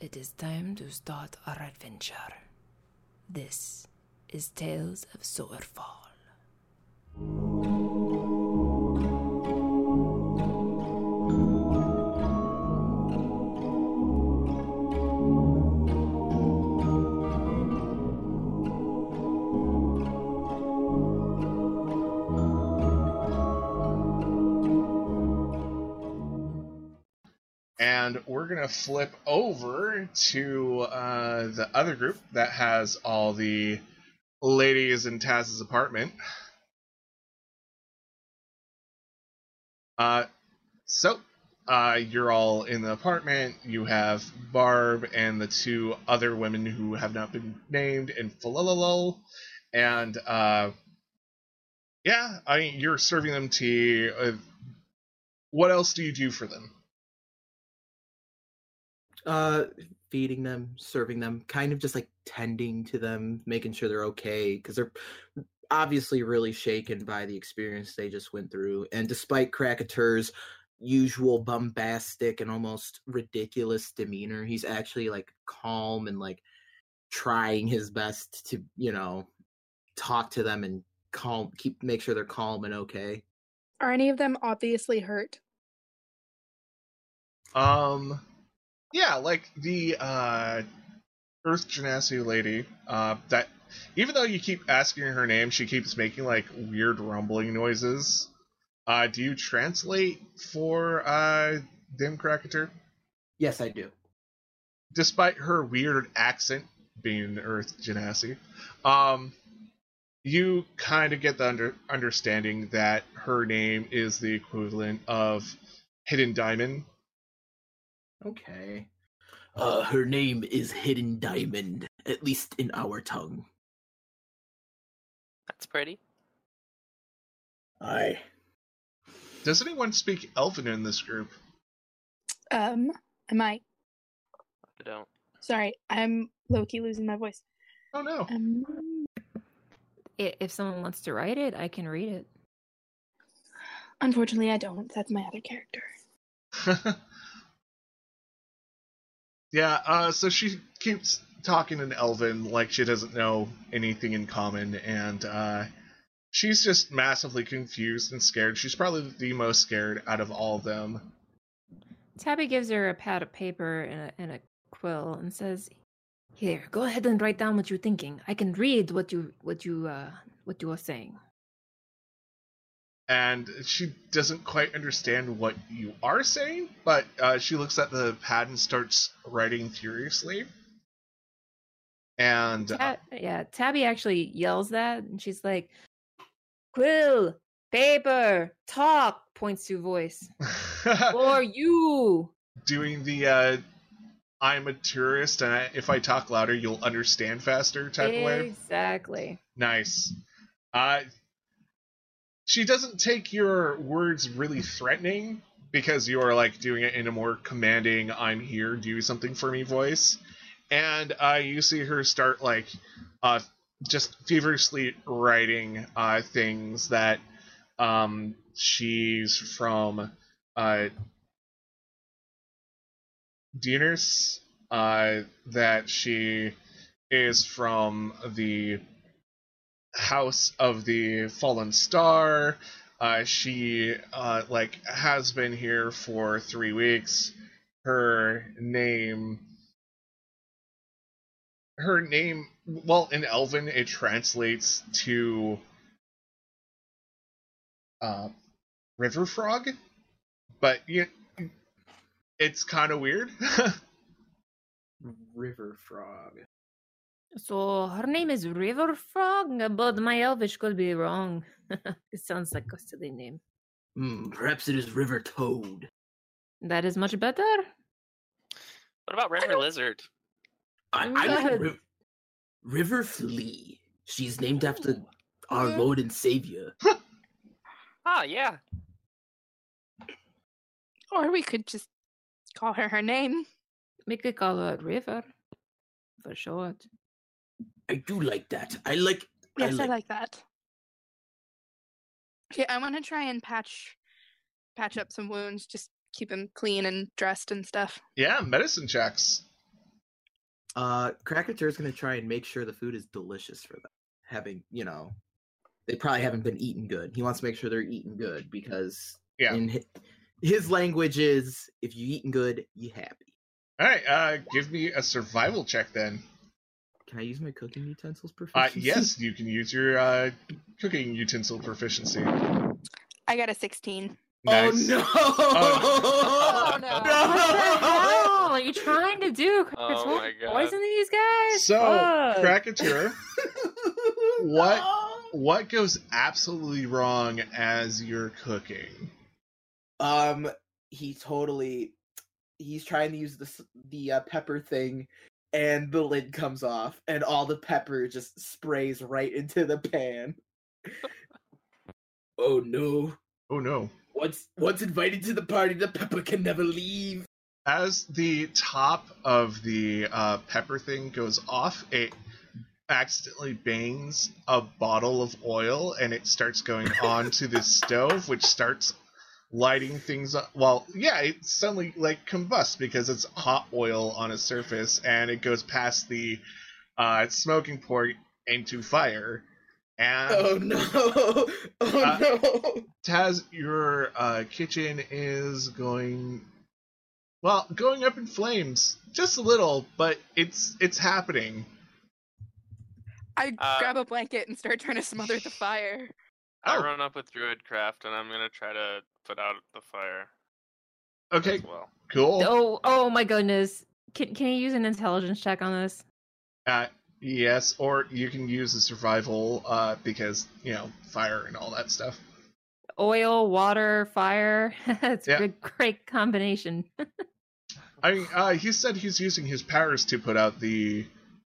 it is time to start our adventure. This is Tales of Soarfall. And we're gonna flip over to uh, the other group that has all the ladies in Taz's apartment. Uh, so uh, you're all in the apartment. You have Barb and the two other women who have not been named, and Falalal, and uh, yeah, I mean, you're serving them tea. Uh, what else do you do for them? Uh feeding them serving them kind of just like tending to them making sure they're okay because they're obviously really shaken by the experience they just went through and despite Krakatur's usual bombastic and almost ridiculous demeanor he's actually like calm and like trying his best to you know talk to them and calm keep make sure they're calm and okay Are any of them obviously hurt? Um, yeah, like the uh, Earth Genasi lady. Uh, that even though you keep asking her name, she keeps making like weird rumbling noises. Uh, do you translate for uh, Dim Krakatur? yes i do Despite her weird accent being Earth Genasi, um, you kind of get the under- understanding that her name is the equivalent of Hidden Diamond. Okay. Uh, her name is Hidden Diamond, at least in our tongue. That's pretty. Aye. Does anyone speak Elven in this group? Um, am I? I don't. Sorry, I'm low key losing my voice. Oh no. Um, If someone wants to write it, I can read it. unfortunately, I don't. That's my other character. yeah, uh, so she keeps talking in Elven like she doesn't know anything in common, and uh, she's just massively confused and scared. She's probably the most scared out of all of them. Tabby gives her a pad of paper and a, and a quill and says, "Here, go ahead and write down what you're thinking. I can read what you what you uh what you are saying." And she doesn't quite understand what you are saying, but uh, she looks at the pad and starts writing furiously. And uh, yeah, Tabby actually yells that, and she's like, "Quill, paper, talk." Points to voice. or you. doing the uh, I'm a tourist, and I, if I talk louder, you'll understand faster type of way. Exactly. Nice. Uh, she doesn't take your words really threatening because you are like doing it in a more commanding "I'm here, do something for me" voice, and uh, you see her start like uh, just feverishly writing uh, things that um, she's from uh, Dieners, uh, that she is from the House of the Fallen Star. Uh, she uh, like has been here for three weeks. Her name, her name, well, in Elven it translates to uh, river frog, but you, it's kind of weird. River Frog. So her name is River Frog, but my Elvish could be wrong. it sounds like a silly name. Hmm, perhaps it is River Toad. That is much better. What about River Lizard? I, Oh, I like God. River Flea. She's named after our Yeah. Lord and Savior. Ah, yeah. Or we could just call her her name. We could call her River for short. I do like that. I like. Yes, I like, like that. Okay, I want to try and patch patch up some wounds, just keep them clean and dressed and stuff. yeah, medicine checks. Uh, Krakatur is going to try and make sure the food is delicious for them. Having, you know, they probably haven't been eating good. He wants to make sure they're eating good because Yeah. in his, his language is if you eating good, you happy. All right, uh, give me a survival check then. Can I use my cooking utensils Uh, proficiency? yes, you can use your uh, cooking utensil proficiency. I got a 16. Nice. Oh no! Oh, no. What the hell are you trying to do? Oh Krakatoa? my God. Poison these guys? So, Fuck. Krakatur, What? No! what goes absolutely wrong as you're cooking? Um, he totally he's trying to use the the uh, pepper thing, and the lid comes off, and all the pepper just sprays right into the pan. oh no! Oh no. Once once invited to the party, the pepper can never leave. As the top of the uh, pepper thing goes off, it accidentally bangs a bottle of oil and it starts going onto the stove, which starts lighting things up. Well, yeah, it suddenly like combusts because it's hot oil on a surface and it goes past the uh, smoking port into fire. And Oh no! Oh Uh, no! Taz, your uh, kitchen is going well, going up in flames just a little, but it's it's happening. I Uh, grab a blanket and start trying to smother the fire. I Oh. run up with Druidcraft and I'm gonna try to put out the fire Okay, as well. cool. Oh, oh my goodness. Can, can you use an intelligence check on this? Uh, yes, or you can use a survival uh, because you know fire and all that stuff. Oil, water, fire. it's Yeah. a good, great combination. I mean, uh, he said he's using his powers to put out the.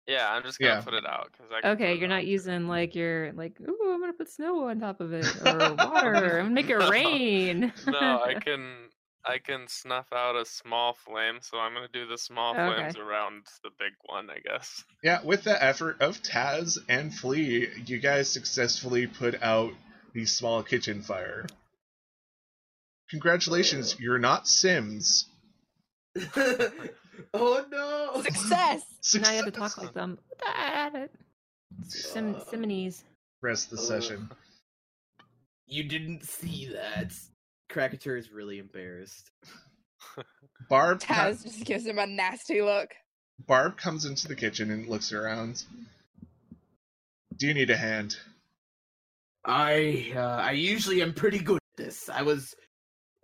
Yeah, I'm just gonna Yeah. put it out because I. Okay, you're not out. using like your like. Ooh, I'm gonna put snow on top of it or water. I'm gonna make it No. rain. no, I can. I can snuff out a small flame, so I'm gonna do the small Okay. flames around the big one, I guess. Yeah, with the effort of Taz and Flea, you guys successfully put out the small kitchen fire. Congratulations, you're not Sims. Oh no! Success! now you have to talk like them. That- Sim Uh, Simonies. Rest the session. You didn't see that. Krakatur is really embarrassed. Barb, Taz just gives him a nasty look. Barb comes into the kitchen and looks around. Do you need a hand? I uh, I usually am pretty good at this. I was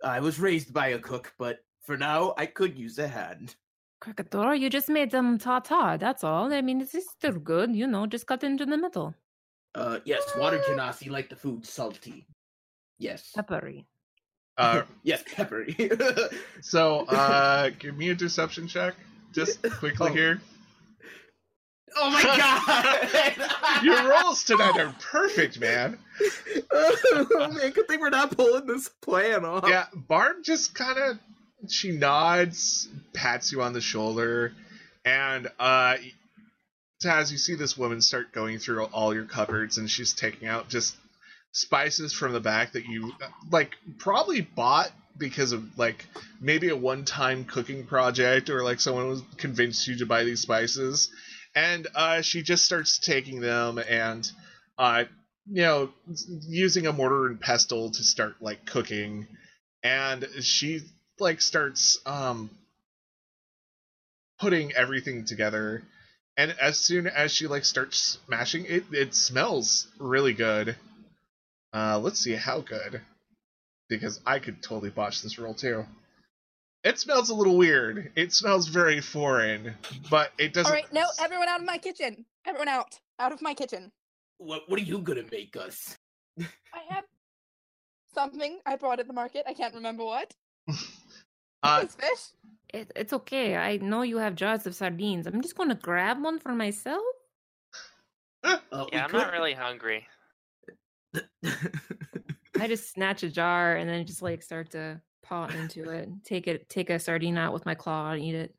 I was raised by a cook, but for now I could use a hand. Krakatoa, you just made them tartar. That's all. I mean, it's it's still good. You know, just cut into the middle. Uh, yes, water genasi like the food salty. Yes. Peppery. Uh, yes, peppery. so, uh, give me a deception check, just quickly Oh. here. oh my god! Your rolls tonight are perfect, man. oh man, good thing we're not pulling this plan off. Yeah, Barb just kind of she nods, pats you on the shoulder, and uh, Taz, you see this woman start going through all your cupboards, and she's taking out just spices from the back that you like probably bought because of like maybe a one-time cooking project or like someone was convinced you to buy these spices. And uh, she just starts taking them and uh, you know using a mortar and pestle to start like cooking. And she like starts um putting everything together and as soon as she like starts smashing it it smells really good uh let's see how good because i could totally botch this roll too it smells a little weird it smells very foreign but it doesn't Alright, no, everyone out of my kitchen! Everyone out! Out of my kitchen. What What are you gonna make us? I have something I bought at the market. I can't remember what. uh, It's fish. It, it's okay. I know you have jars of sardines. I'm just gonna grab one for myself. Uh, Yeah, I'm could- not really hungry. I just snatch a jar and then just like start to paw into it. Take it, take a sardine out with my claw and eat it.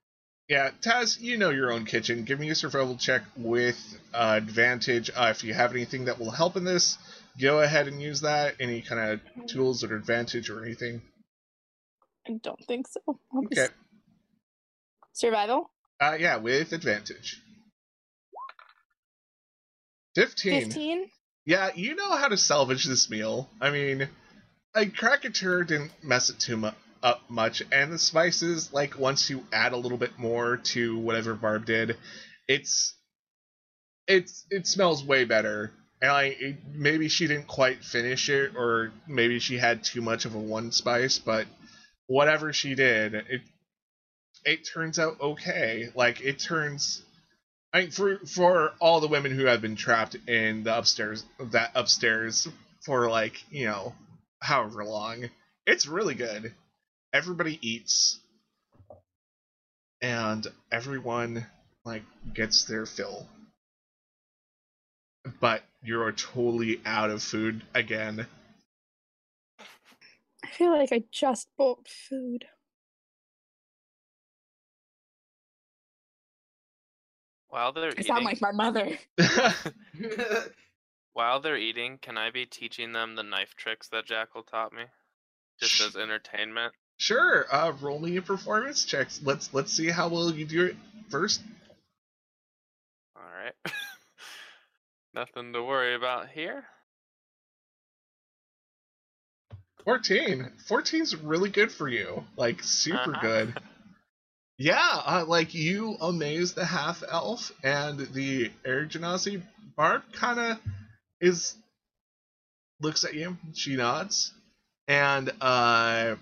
Yeah, Taz, you know your own kitchen. Give me a survival check with uh, advantage. Uh, if you have anything that will help in this, go ahead and use that. Any kind of tools or advantage or anything. I don't think so. I'll Okay. Survival? Uh, yeah, with advantage. 15. 15? Yeah, you know how to salvage this meal. I mean, like, Krakatur didn't mess it too mu- up much, and the spices, like, once you add a little bit more to whatever Barb did, it's. It's it smells way better, and I it, maybe she didn't quite finish it, or maybe she had too much of a one spice, but whatever she did, it it turns out okay. Like it turns I mean, for for all the women who have been trapped in the upstairs that upstairs for like you know however long, it's really good. Everybody eats, and everyone like gets their fill. But you're totally out of food again. I feel like I just bought food. While they're I eating, sound like my mother. while they're eating, can I be teaching them the knife tricks that Jackal taught me, just as entertainment? sure, uh, roll me a performance checks. Let's let's see how well you do it first. All right. Nothing to worry about here. 14. 14's really good for you. Like, super Uh-huh. good. Yeah, uh, like, you amaze the half elf, and the air genasi barb kind of is. looks at you, she nods, and uh,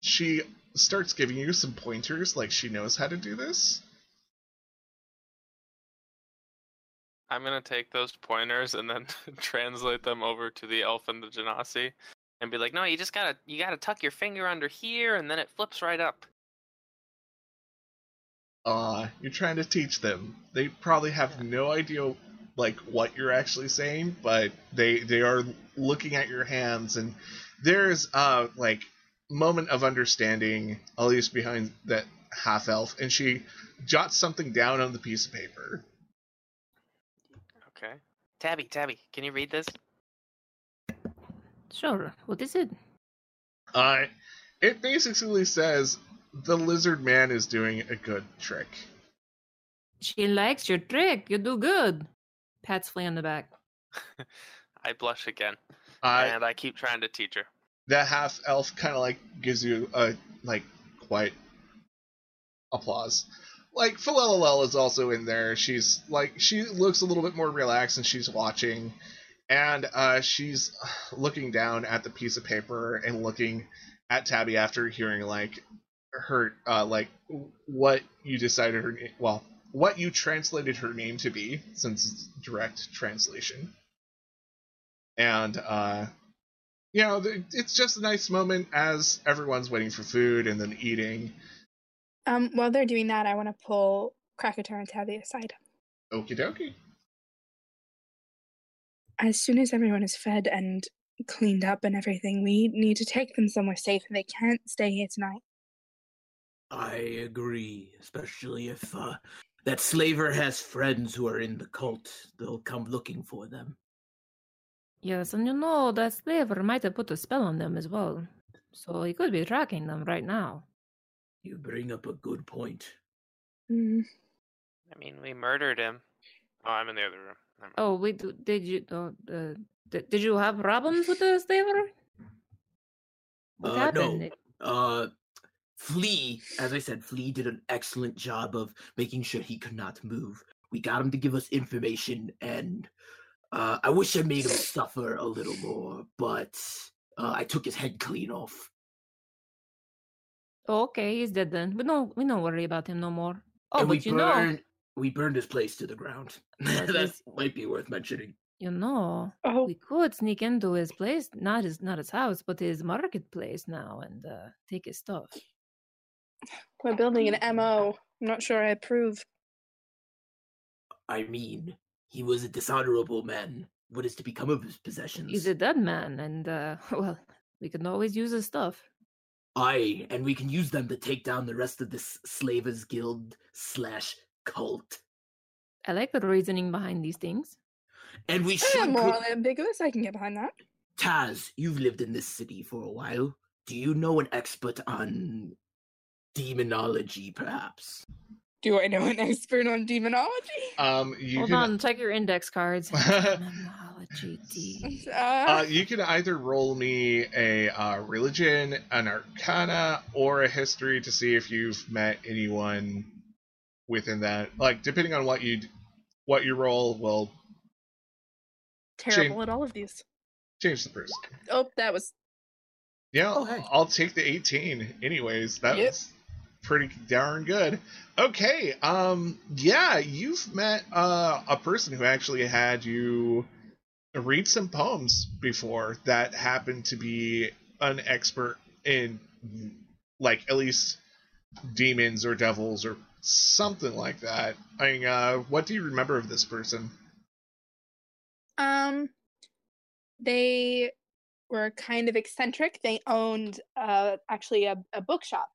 she starts giving you some pointers, like, she knows how to do this. I'm gonna take those pointers and then translate them over to the elf and the genasi, and be like, "No, you just gotta you gotta tuck your finger under here, and then it flips right up." uh you're trying to teach them they probably have no idea like what you're actually saying but they they are looking at your hands and there's uh like moment of understanding at least behind that half elf and she jots something down on the piece of paper Okay. Tabby, Tabby, can you read this? Sure. What is it? uh it basically says the lizard man is doing a good trick She likes your trick. You do good. Pats Flea on the back. I blush again, uh and I keep trying to teach her. that half elf kind of like gives you a like quiet applause. Like Philelel is also in there. She's like she looks a little bit more relaxed and she's watching, and uh, she's looking down at the piece of paper and looking at Tabby after hearing like her uh, like what you decided her name well what you translated her name to be since it's direct translation, and uh, you know, it's just a nice moment as everyone's waiting for food and then eating. Um, while they're doing that, I want to pull Krakatur and Tabby aside. Okie dokie. As soon as everyone is fed and cleaned up and everything, we need to take them somewhere safe. And they can't stay here tonight. I agree, especially if uh, that slaver has friends who are in the cult. They'll come looking for them. Yes, and you know that slaver might have put a spell on them as well. So he could be tracking them right now. You bring up a good point. Mm, I mean, we murdered him. Oh, I'm in the other room. Oh, wait, d- did you uh, uh, did, did you have problems with the slaver? What Uh, happened? no. Uh, Flea, as I said, Flea did an excellent job of making sure he could not move. We got him to give us information, and uh, I wish I made him suffer a little more, but uh, I took his head clean off. Okay, he's dead then. We don't we don't worry about him no more. Oh, and but we you know, burned, we burned his place to the ground. Yes, that might be worth mentioning. you know, oh, we could sneak into his place, not his not his house, but his marketplace now, and uh, take his stuff. we're building an MO. I'm not sure I approve. I mean, he was a dishonorable man. What is to become of his possessions? He's a dead man, and uh, well, we can always use his stuff. Aye, and we can use them to take down the rest of this slavers guild slash cult. I like the reasoning behind these things. And we should. more put- ambiguous. I can get behind that. Taz, you've lived in this city for a while. Do you know an expert on demonology, perhaps? Do I know an expert on demonology? Um, you Hold can on, check your index cards. Demonology D. Uh, uh, you can either roll me a uh, religion, an arcana, or a history to see if you've met anyone within that. Like depending on what you what you roll will terrible at all of these. change the person. Oh, that was Yeah, Oh, hey. I'll take the 18 anyways. That Yep. was pretty darn good. Okay, um yeah, you've met uh, a person who actually had you read some poems before that happened to be an expert in like at least demons or devils or something like that. I mean, uh what do you remember of this person? Um, they were kind of eccentric. They owned uh, actually a, a bookshop,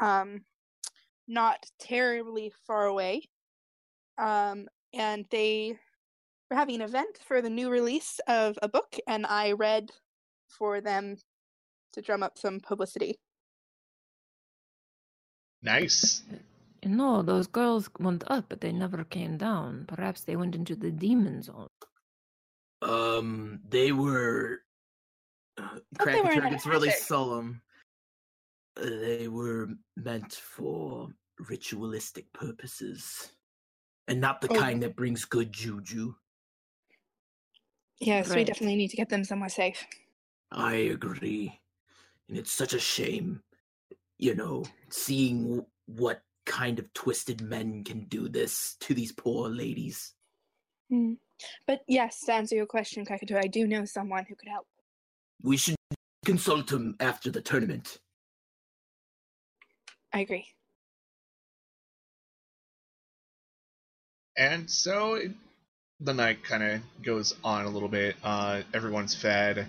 um, not terribly far away. Um, and they were having an event for the new release of a book, and I read for them to drum up some publicity. Nice. You know, those girls went up, but they never came down. Perhaps they went into the demon zone. Um, they were. Uh, Thought they were in Krakatur an really solemn. Uh, They were meant for ritualistic purposes, and not the Oh. kind that brings good juju. Yes, we definitely need to get them somewhere safe. I agree, and it's such a shame, you know, seeing what kind of twisted men can do this to these poor ladies. Hmm. But yes, to answer your question, Kakatu, I do know someone who could help. We should consult him after the tournament. I agree. And so it, the night kind of goes on a little bit. Uh, everyone's fed.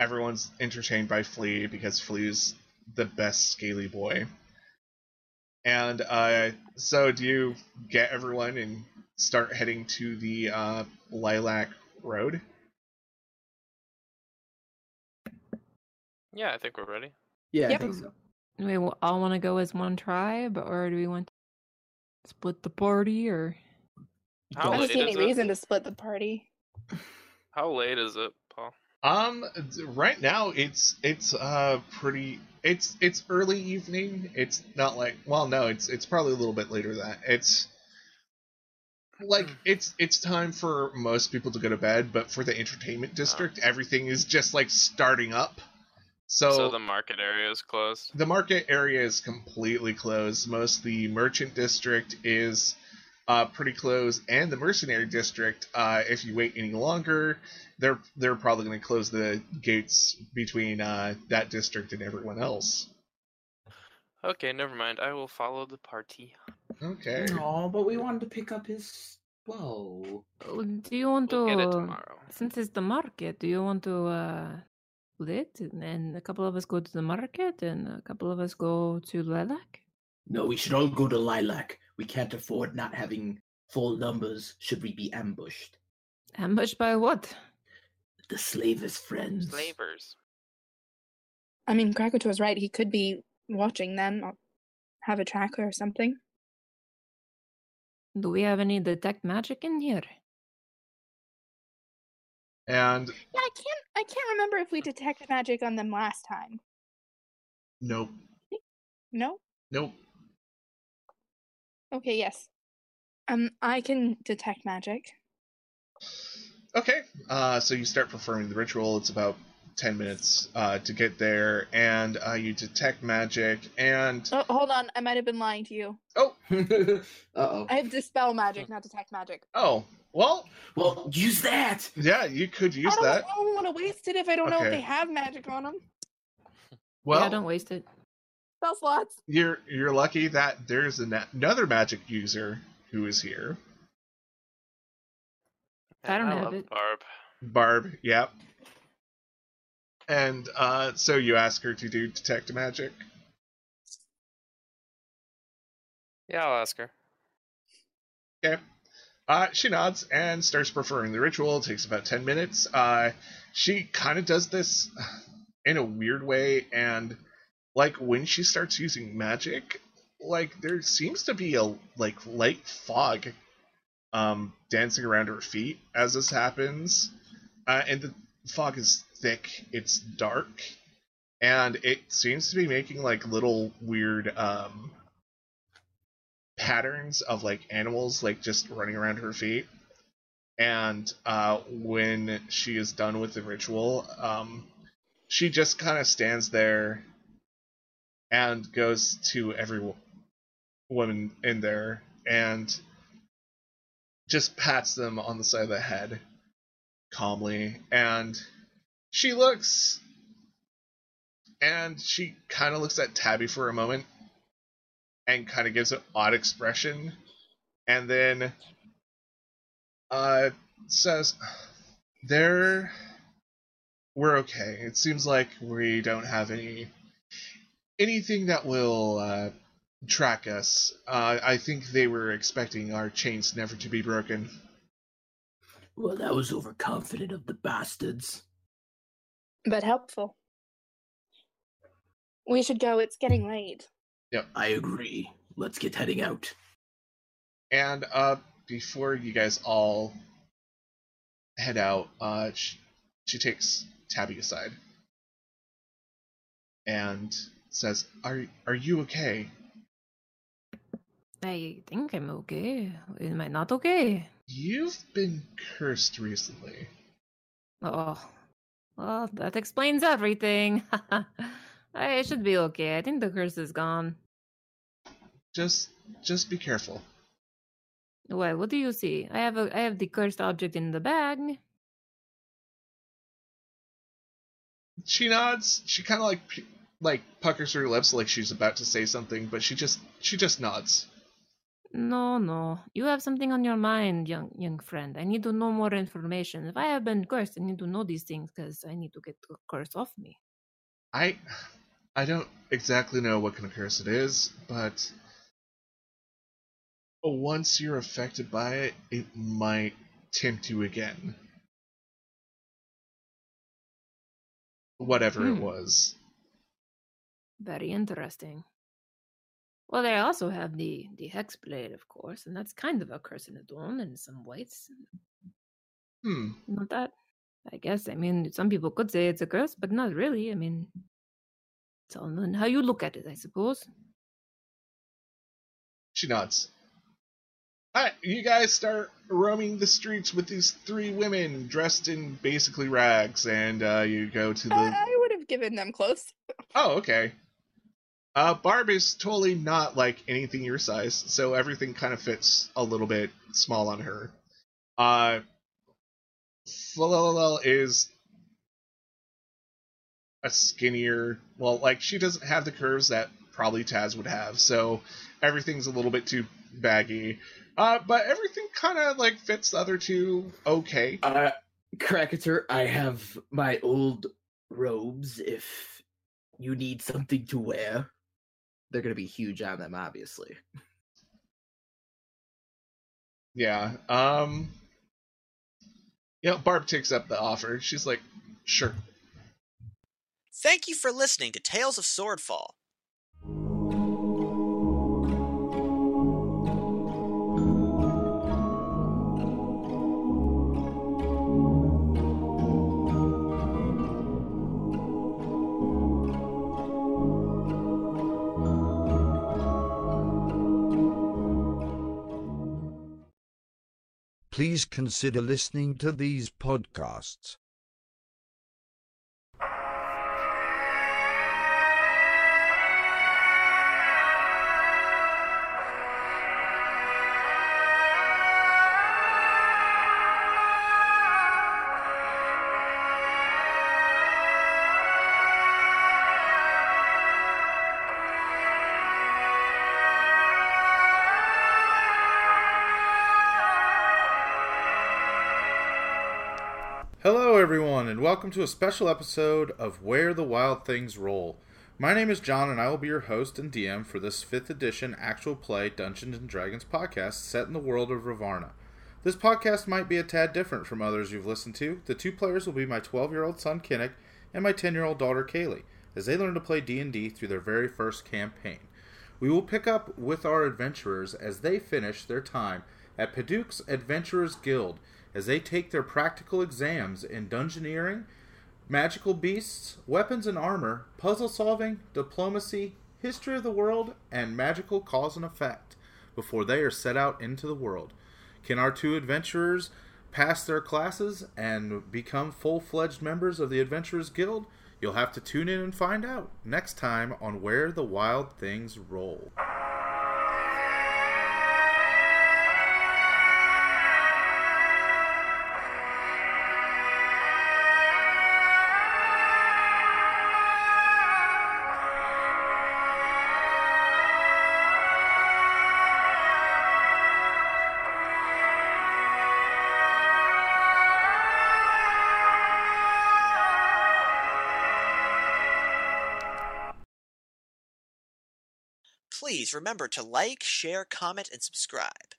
Everyone's entertained by Flea because Flea's the best scaly boy. And uh, so, do you get everyone and start heading to the uh, Lilac Road? Yeah, I think we're ready. Yeah, Yep. I think so. Do we all want to go as one tribe, or do we want to split the party, or How I don't see any is it? reason to split the party. How late is it, Paul? Um, right now it's it's uh pretty it's it's early evening. It's not like well no, it's it's probably a little bit later than that. It's like Hmm. it's it's time for most people to go to bed, but for the entertainment district, everything is just like starting up. So, So the market area is closed. the market area is completely closed. Most of the merchant district is uh, pretty close, and the mercenary district. Uh, if you wait any longer, they're they're probably going to close the gates between uh, that district and everyone else. Okay, never mind. I will follow the party. Okay. Oh, but we wanted to pick up his bow. Oh, do you want We'll to? get it tomorrow. Since it's the market, do you want to uh, split, and then a couple of us go to the market, and a couple of us go to Lilac? No, we should all go to Lilac. We can't afford not having full numbers should we be ambushed. Ambushed by what? The slavers' friends. Slavers. I mean, Krakatoa was right. He could be watching them or have a tracker or something. Do we have any detect magic in here? And Yeah, I can't. I can't remember if we detect magic on them last time. nope, Nope. nope. Okay. Yes. Um, I can detect magic. Okay. Uh, so you start performing the ritual. It's about ten minutes uh, to get there, and uh, you detect magic. And Oh, hold on. I might have been lying to you. oh, uh oh. I have dispel magic, not detect magic. oh, well, Well, use that. yeah, you could use I that. I don't want to waste it if I don't know if Okay. they have magic on them. Well, yeah, don't waste it. Spell slots. you're you're lucky that there's an, another magic user who is here. I don't And have love it. Barb. Barb, yep. And uh, so you ask her to do detect magic. Yeah, I'll ask her. Okay. Uh, she nods and starts performing the ritual. It takes about 10 minutes. Uh, she kind of does this in a weird way, and like when she starts using magic, like there seems to be a like light fog um dancing around her feet as this happens. Uh, and the fog is thick, it's dark, and it seems to be making like little weird um patterns of like animals like just running around her feet. And uh when she is done with the ritual, um she just kind of stands there and goes to every woman in there and just pats them on the side of the head calmly. And she looks and she kind of looks at tabby for a moment and kind of gives an odd expression and then uh says there we're okay. It seems like we don't have any anything that will uh track us uh i think they were expecting our chains never to be broken Well, that was overconfident of the bastards. But helpful. We should go. It's getting late. Yep. I agree. Let's get heading out. And uh, before you guys all head out, uh, she, she takes Tabby aside and says, "Are are you okay? I think I'm okay. Am I not okay? You've been cursed recently. Oh, well, that explains everything. I should be okay. I think the curse is gone. Just just be careful." Why? What do you see? I have a I have the cursed object in the bag. She nods. She kind of like like puckers her lips like she's about to say something, but she just she just nods. No, no. You have something on your mind, young young friend. I need to know more information. If I have been cursed, I need to know these things because I need to get the curse off me. I I don't exactly know what kind of curse it is, but once you're affected by it, it might tempt you again. Whatever it Hmm. was. Very interesting. Well, they also have the the hex blade, of course, and that's kind of a curse in its own in some ways. Hmm. Not that. I guess. I mean, some people could say it's a curse, but not really. I mean, it's all in how you look at it, I suppose. She nods. Alright, you guys start roaming the streets with these three women dressed in basically rags, and uh, you go to the. I, I would have given them clothes. Oh, okay. Uh, Barb is totally not like anything your size, so everything kind of fits a little bit small on her. Uh, Falal is a skinnier, well, like she doesn't have the curves that probably Taz would have, so everything's a little bit too baggy. Uh, but everything kind of like fits the other two okay. Uh, Krakatur, I have my old robes if you need something to wear. They're going to be huge on them, obviously. Yeah. Um. Yeah, Barb takes up the offer. She's like, "Sure." Thank you for listening to Tales of Swordfall. Please consider listening to these podcasts. Welcome to a special episode of Where the Wild Things Roll. My name is John, and I will be your host and DM for this 5th edition actual play Dungeons and Dragons podcast set in the world of Ravarna. This podcast might be a tad different from others you've listened to. The two players will be my 12 year old son, Kinnick, and my 10 year old daughter, Kaylee, as they learn to play D&D through their very first campaign. We will pick up with our adventurers as they finish their time at Paduke's Adventurers Guild as they take their practical exams in dungeoneering, magical beasts, weapons and armor, puzzle solving, diplomacy, history of the world, and magical cause and effect before they are set out into the world. Can our two adventurers pass their classes and become full fledged members of the Adventurers Guild? You'll have to tune in and find out next time on Where the Wild Things Roll. Remember to like, share, comment, and subscribe.